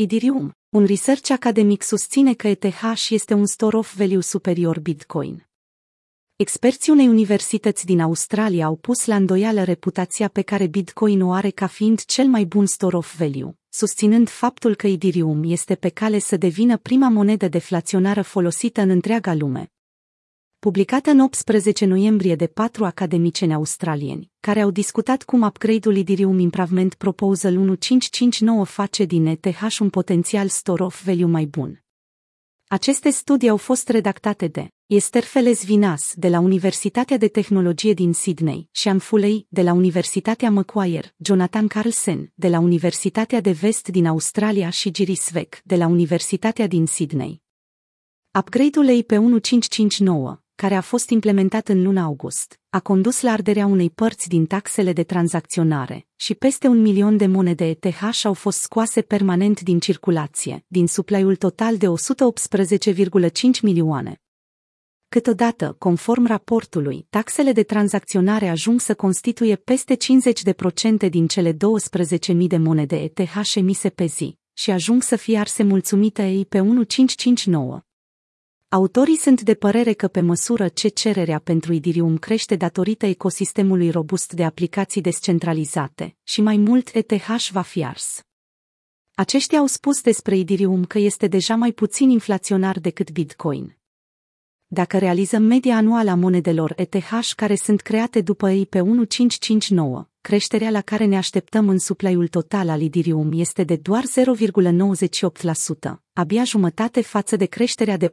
Idirium, un research academic susține că ETH este un store of value superior Bitcoin. Experții unei universități din Australia au pus la îndoială reputația pe care Bitcoin o are ca fiind cel mai bun store of value, susținând faptul că Ethereum este pe cale să devină prima monedă deflaționară folosită în întreaga lume. Publicată în 18 noiembrie de patru academicieni australieni, care au discutat cum upgrade-ul Ethereum Improvement Proposal 1559 face din ETH un potențial store of value mai bun. Aceste studii au fost redactate de Esther Feles Vinas de la Universitatea de Tehnologie din Sydney, Sean Fuley de la Universitatea Macquarie, Jonathan Carlsen de la Universitatea de Vest din Australia și Giri Svek de la Universitatea din Sydney. Upgrade-ul EIP 1559, care a fost implementat în luna august, a condus la arderea unei părți din taxele de tranzacționare și peste un milion de monede ETH au fost scoase permanent din circulație, din suplaiul total de 118,5 milioane. Câteodată, conform raportului, taxele de tranzacționare ajung să constituie peste 50% din cele 12.000 de monede ETH emise pe zi și ajung să fie arse mulțumite ei pe 1559. Autorii sunt de părere că pe măsură ce cererea pentru Idirium crește datorită ecosistemului robust de aplicații descentralizate, și mai mult ETH va fi ars. Aceștia au spus despre Idirium că este deja mai puțin inflaționar decât Bitcoin. Dacă realizăm media anuală a monedelor ETH care sunt create după ei pe 1559, creșterea la care ne așteptăm în suplaiul total al Idirium este de doar 0,98%, abia jumătate față de creșterea de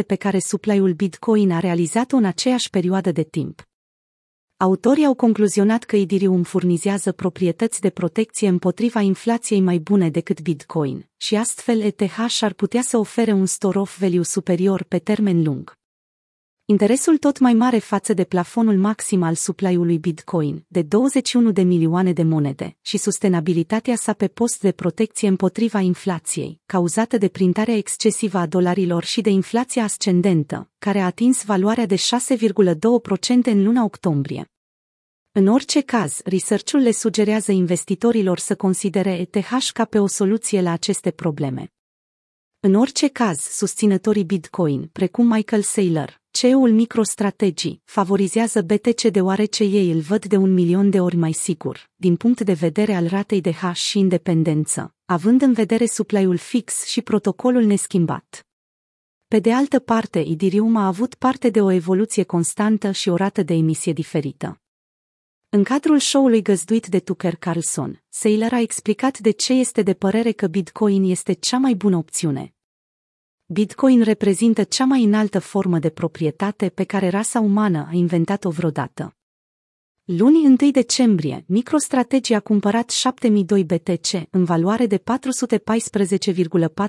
1,99% pe care suplaiul Bitcoin a realizat-o în aceeași perioadă de timp. Autorii au concluzionat că Idirium furnizează proprietăți de protecție împotriva inflației mai bune decât Bitcoin și astfel ETH ar putea să ofere un store of value superior pe termen lung. Interesul tot mai mare față de plafonul maxim al supply-ului Bitcoin, de 21 de milioane de monede, și sustenabilitatea sa pe post de protecție împotriva inflației, cauzată de printarea excesivă a dolarilor și de inflația ascendentă, care a atins valoarea de 6,2% în luna octombrie. În orice caz, research-ul le sugerează investitorilor să considere ETH ca pe o soluție la aceste probleme. În orice caz, susținătorii Bitcoin, precum Michael Saylor, CEO-ul MicroStrategy, favorizează BTC deoarece ei îl văd de un milion de ori mai sigur, din punct de vedere al ratei de hash și independență, având în vedere supply-ul fix și protocolul neschimbat. Pe de altă parte, Idirium a avut parte de o evoluție constantă și o rată de emisie diferită. În cadrul show-ului găzduit de Tucker Carlson, Saylor a explicat de ce este de părere că Bitcoin este cea mai bună opțiune. Bitcoin reprezintă cea mai înaltă formă de proprietate pe care rasa umană a inventat-o vreodată. Luni 1 decembrie, MicroStrategy a cumpărat 7002 BTC în valoare de 414,4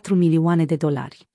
milioane de dolari.